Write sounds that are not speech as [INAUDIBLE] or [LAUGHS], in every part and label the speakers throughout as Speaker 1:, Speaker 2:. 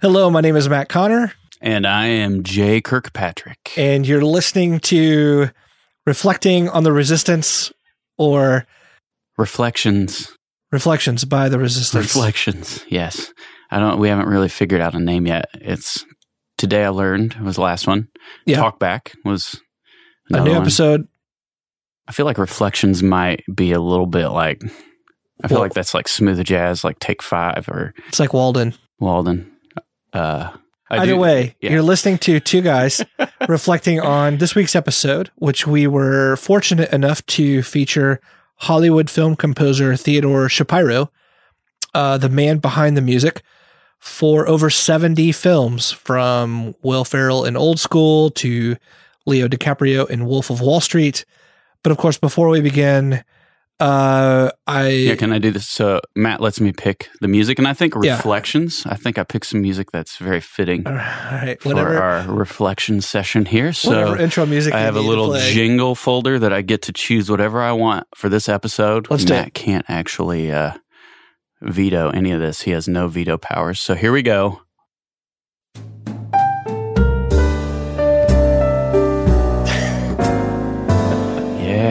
Speaker 1: Hello, my name is Matt Connor,
Speaker 2: And I am Jay Kirkpatrick.
Speaker 1: and you're listening to Reflecting on the Resistance or
Speaker 2: Reflections.
Speaker 1: Reflections by the Resistance.
Speaker 2: Reflections. Yes. I don't we haven't really figured out a name yet. It's Today I Learned was the last one.
Speaker 1: Yeah.
Speaker 2: Talk Back was
Speaker 1: a new
Speaker 2: one.
Speaker 1: episode.
Speaker 2: I feel like Reflections might be a little bit like I feel
Speaker 1: Well-
Speaker 2: like that's like smooth jazz, like Take Five or
Speaker 1: It's like Walden.
Speaker 2: Walden. Uh I
Speaker 1: Either
Speaker 2: do-
Speaker 1: way,
Speaker 2: yeah.
Speaker 1: you're listening to two guys [LAUGHS] reflecting on this week's episode, which we were fortunate enough to feature Hollywood film composer Theodore Shapiro, uh, the man behind the music for over 70 films from Will Ferrell in Old School to Leo DiCaprio in Wolf of Wall Street. But of course, before we begin, uh, I
Speaker 2: Yeah, can I do this? So Matt lets me pick the music, and I think
Speaker 1: Yeah.
Speaker 2: reflections. I think I picked some music that's very fitting
Speaker 1: all right,
Speaker 2: for
Speaker 1: whatever,
Speaker 2: our reflection session here. So
Speaker 1: whatever intro music
Speaker 2: I have a little jingle folder that I get to choose whatever I want for this episode.
Speaker 1: Let's do
Speaker 2: Matt
Speaker 1: it.
Speaker 2: can't actually uh, veto any of this. He has no veto powers. So here we go.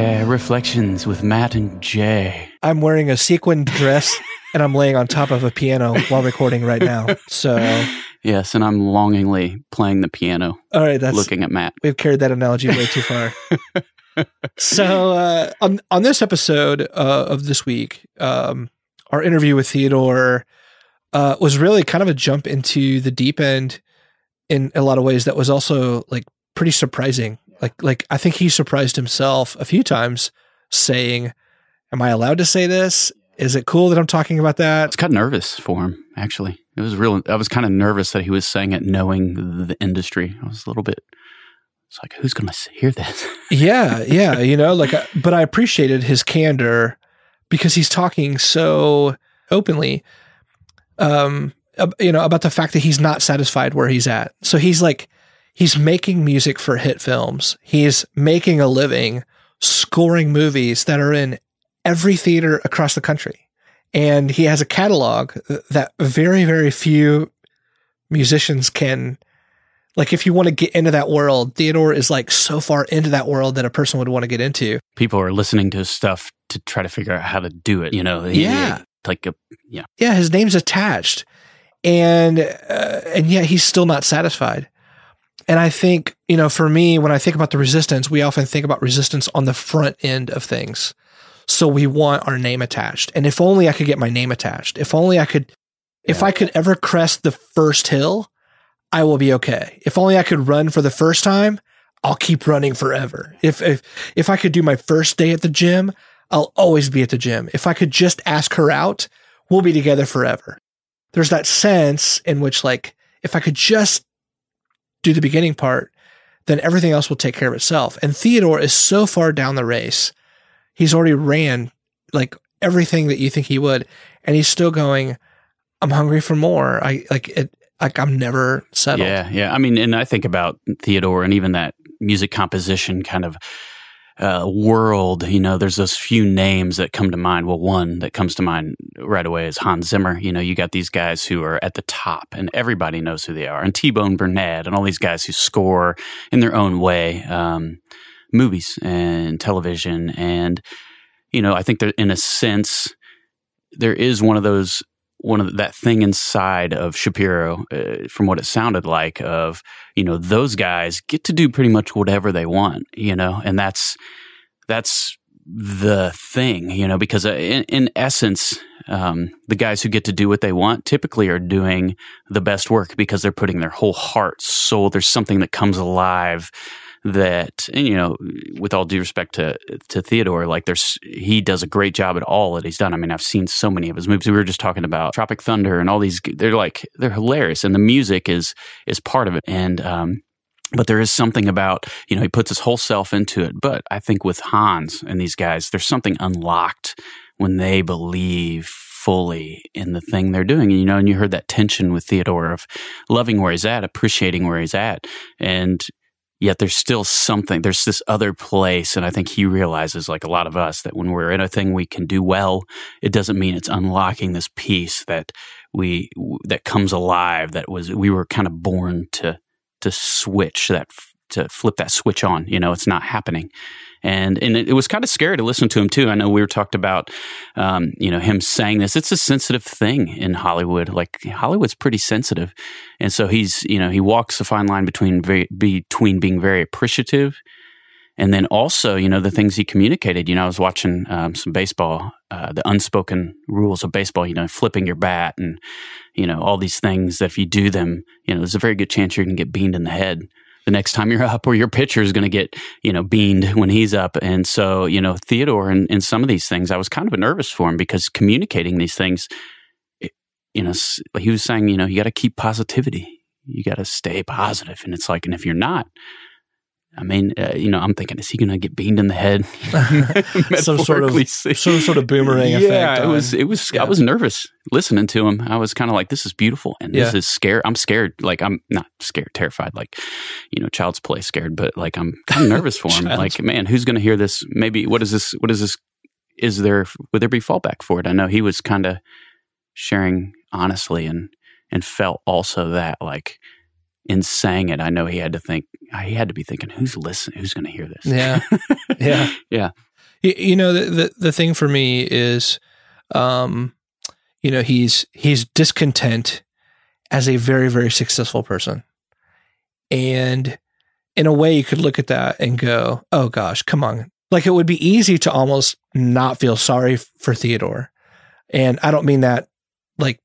Speaker 2: Yeah, reflections with Matt and Jay.
Speaker 1: I'm wearing a sequined dress [LAUGHS] and I'm laying on top of a piano while recording right now. So,
Speaker 2: Yes, and I'm longingly playing the piano,
Speaker 1: all right, that's
Speaker 2: looking at Matt.
Speaker 1: we've carried that analogy way too far. [LAUGHS] so, uh, on on this episode uh, of this week, um, our interview with Theodore uh, was really kind of a jump into the deep end in a lot of ways. That was also like pretty surprising. Like, like I think he surprised himself a few times, saying, "Am I allowed to say this? Is it cool that I'm talking about that?"
Speaker 2: It's kind of nervous for him, actually. It was real. I was kind of nervous that he was saying it knowing the industry. I was a little bit, it's like, who's going to hear this? [LAUGHS]
Speaker 1: yeah, yeah, you know, like, uh, but I appreciated his candor because he's talking so openly, um, you know, about the fact that he's not satisfied where he's at. So he's like, he's making music for hit films. He's making a living scoring movies that are in every theater across the country. And he has a catalog that very, very few musicians can like if you want to get into that world, Theodore is like so far into that world that a person would want to get into.
Speaker 2: People are listening to his stuff to try to figure out how to do it. You know, He-
Speaker 1: Yeah.
Speaker 2: like a yeah.
Speaker 1: Yeah, his name's attached, and uh, and yet he's still not satisfied. And I think you know, for me, when I think about the resistance, we often think about resistance on the front end of things. So we want our name attached, and if only I could get my name attached. If only I could, if I could ever crest the first hill, I will be okay. If only I could run for the first time, I'll keep running forever. If if if I could do my first day at the gym, I'll always be at the gym. If I could just ask her out, we'll be together forever. There's that sense in which like if I could just do the beginning part, then everything else will take care of itself. And Theodore is so far down the race. He's already ran like everything that you think he would and he's still going I'm hungry for more. I like it like I'm never settled.
Speaker 2: Yeah, yeah. I mean, and I think about Theodore and even that music composition kind of uh, world. You know, there's those few names that come to mind. Well, one that comes to mind right away is Hans Zimmer. You know, you got these guys who are at the top, and everybody knows who they are, and T Bone Burnett, and all these guys who score in their own way um, movies and television, and you know, I think that in a sense there is one of those one of the, that thing inside of Shapiro, uh, from what it sounded like, of you know those guys get to do pretty much whatever they want, you know, and that's that's the thing, you know, because uh, in, in essence, um, the guys who get to do what they want typically are doing the best work because they're putting their whole heart, soul. There's something that comes alive that you know with all due respect to to Theodore like there's he does a great job at all that he's done I mean I've seen so many of his movies we were just talking about Tropic Thunder and all these they're like they're hilarious and the music is is part of it and um but there is something about you know he puts his whole self into it but I think with Hans and these guys there's something unlocked when they believe fully in the thing they're doing. And, you know, and you heard that tension with Theodore of loving where he's at, appreciating where he's at. And yet there's still something, there's this other place. And I think he realizes, like a lot of us, that when we're in a thing we can do well, it doesn't mean it's unlocking this piece that we that comes alive that was we were kind of born to to switch that to flip that switch on you know it's not happening and and it, was kind of scary to listen to him too. I know we were talked about um, you know him saying this. It's a sensitive thing in hollywood. Like hollywood's pretty sensitive. And so he's you know he walks the fine line between very, between being very appreciative and then also, you know, the things he communicated. You know, I was watching um, some baseball, uh, the unspoken rules of baseball. You know, flipping your bat and you know all these things. That if you do them, you know, there's a very good chance you're going to get beamed in the head the next time you're [LAUGHS] up, or your pitcher is going to get you know beamed when he's up. And so, you know, Theodore and, and some of these things, I was kind of nervous for him because communicating these things, it, you know, he was saying, you know, you got to keep positivity. You got to stay positive, and it's like, and if you're not, I mean, uh, you know, I'm thinking, is he going to get beamed in the head? [LAUGHS]
Speaker 1: some sort of some sort of boomerang
Speaker 2: yeah,
Speaker 1: effect.
Speaker 2: Yeah, it was. It was. Yeah. I was nervous listening to him. I was kind of like, this is beautiful, and this yeah. is scared. I'm scared. Like I'm not scared, terrified. Like you know, child's play scared, but like I'm [LAUGHS] kind of nervous for him. like, man, who's going to hear this? Maybe what is this? What is this? Is there would there be fallback for it? I know he was kind of sharing honestly and and felt also that like in saying it, I know he had to think, he had to be thinking, who's listening? Who's going to hear this?
Speaker 1: Yeah. [LAUGHS] Yeah.
Speaker 2: yeah.
Speaker 1: You, you, know, the, the, the thing for me is, um, you know, he's, he's discontent as a very, very successful person. And in a way, you could look at that and go, oh gosh, come on. Like it would be easy to almost not feel sorry for Theodore. And I don't mean that like,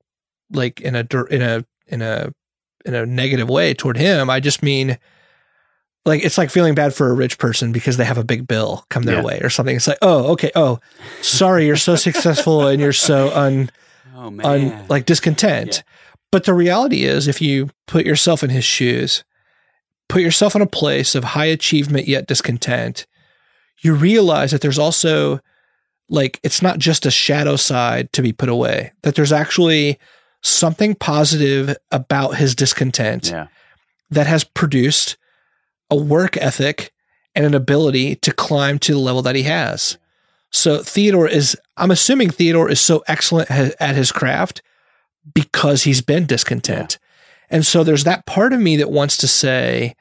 Speaker 1: like in a, in a, in a in a negative way toward him. I just mean like it's like feeling bad for a rich person because they have a big bill come their yeah. way or something. It's like, oh, okay, oh, sorry, you're so successful and you're so un, [LAUGHS] oh, un like discontent. Yeah. But the reality is, if you put yourself in his shoes, put yourself in a place of high achievement yet discontent, you realize that there's also like it's not just a shadow side to be put away. That there's actually something positive about his discontent
Speaker 2: yeah.
Speaker 1: that has produced a work ethic and an ability to climb to the level that he has. So Theodore is, I'm assuming Theodore is so excellent at his craft because he's been discontent. Yeah. And so there's that part of me that wants to say,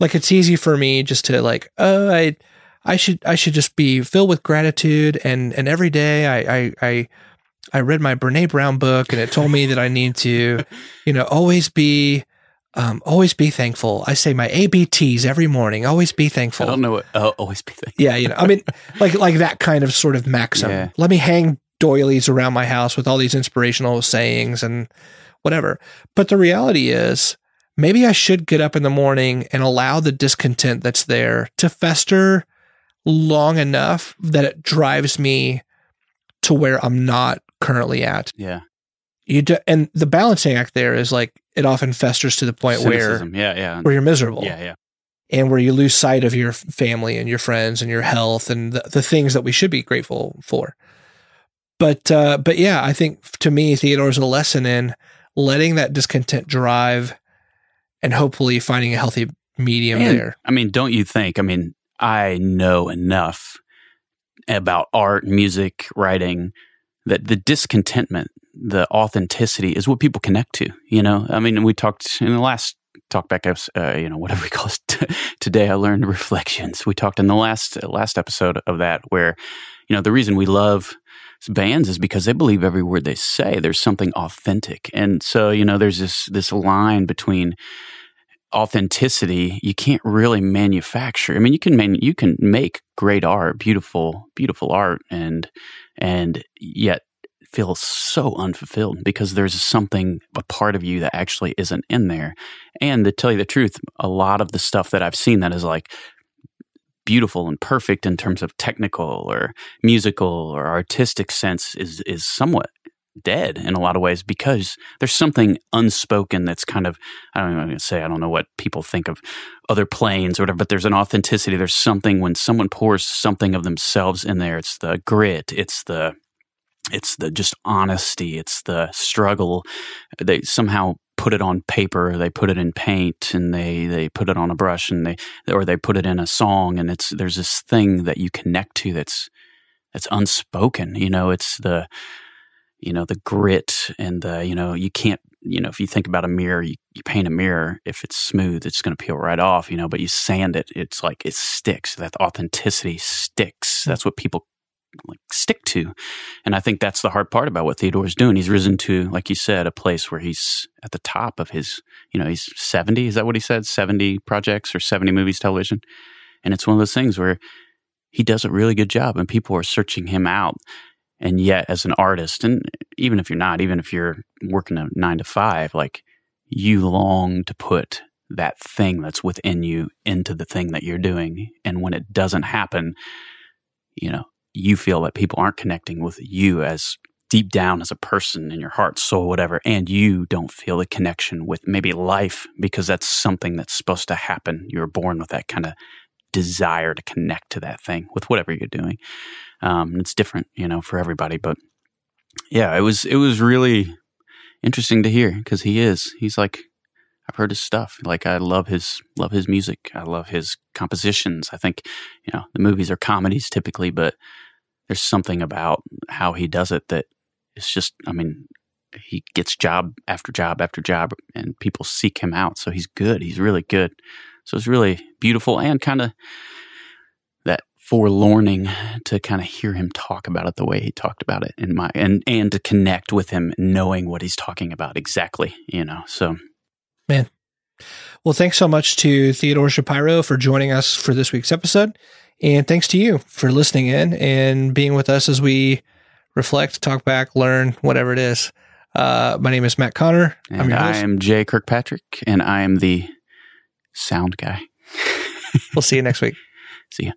Speaker 1: like, it's easy for me just to like, oh, I, I should, I should just be filled with gratitude. And, and every day I, I, I I read my Brene Brown book and it told me that I need to, you know, always be, um, always be thankful. I say my ABTs every morning. Always be thankful.
Speaker 2: I don't know what. Oh, always be thankful.
Speaker 1: Yeah, you know, I mean, like like that kind of sort of maxim. Yeah. Let me hang doilies around my house with all these inspirational sayings and whatever. But the reality is, maybe I should get up in the morning and allow the discontent that's there to fester long enough that it drives me to where I'm not currently at.
Speaker 2: Yeah.
Speaker 1: You do, and the balancing act there is like it often festers to the point
Speaker 2: Cynicism.
Speaker 1: where
Speaker 2: yeah, yeah,
Speaker 1: where you're miserable.
Speaker 2: Yeah, yeah.
Speaker 1: And where you lose sight of your family and your friends and your health and the, the things that we should be grateful for. But uh, but yeah, I think to me Theodore's a lesson in letting that discontent drive and hopefully finding a healthy medium and, there.
Speaker 2: I mean, don't you think? I mean, I know enough about art, music, writing that the discontentment, the authenticity is what people connect to. You know, I mean, we talked in the last talk back, uh, you know, whatever we [LAUGHS] call it today. I learned reflections. We talked in the last last episode of that where, you know, the reason we love bands is because they believe every word they say. There's something authentic, and so you know, there's this this line between authenticity you can't really manufacture. I mean, you can man, you can make great art, beautiful, beautiful art, and and yet feel so unfulfilled because there's something a part of you that actually isn't in there. And to tell you the truth, a lot of the stuff that I've seen that is like beautiful and perfect in terms of technical or musical or artistic sense is is somewhat dead in a lot of ways because there's something unspoken that's kind of I don't even say I don't know what people think of other planes or whatever, but there's an authenticity. There's something when someone pours something of themselves in there. It's the grit. It's the it's the just honesty. It's the struggle. They somehow put it on paper. They put it in paint, and they they put it on a brush, and they or they put it in a song. And it's there's this thing that you connect to that's that's unspoken. You know, it's the you know, the grit and the, you know, you can't, you know, if you think about a mirror, you, you paint a mirror, if it's smooth, it's going to peel right off, you know, but you sand it, it's like it sticks. That authenticity sticks. Hmm. That's what people like stick to. And I think that's the hard part about what Theodore's doing. He's risen to, like you said, a place where he's at the top of his, you know, he's 70. Is that what he said? 70 projects or 70 movies, television. And it's one of those things where he does a really good job and people are searching him out. And yet, as an artist, and even if you're not, even if you're working a nine to five, like you long to put that thing that's within you into the thing that you're doing. And when it doesn't happen, you know, you feel that people aren't connecting with you as deep down as a person in your heart, soul, whatever, and you don't feel the connection with maybe life because that's something that's supposed to happen. You were born with that kind of desire to connect to that thing with whatever you're doing. Um, it's different, you know, for everybody, but yeah, it was it was really interesting to hear because he is he's like I've heard his stuff. Like I love his love his music. I love his compositions. I think you know the movies are comedies typically, but there's something about how he does it that it's just. I mean, he gets job after job after job, and people seek him out. So he's good. He's really good. So it's really beautiful and kind of that forlorning to kind of hear him talk about it the way he talked about it in my and and to connect with him knowing what he's talking about exactly you know so
Speaker 1: Man. Well, thanks so much to Theodore Shapiro for joining us for this week's episode. And thanks to you for listening in and being with us as we reflect, talk back, learn, whatever it is. Uh, my name is Matt Connor.
Speaker 2: And I'm. I am Jay Kirkpatrick, and I am the sound guy.
Speaker 1: we'll see you next week. [LAUGHS]
Speaker 2: See you.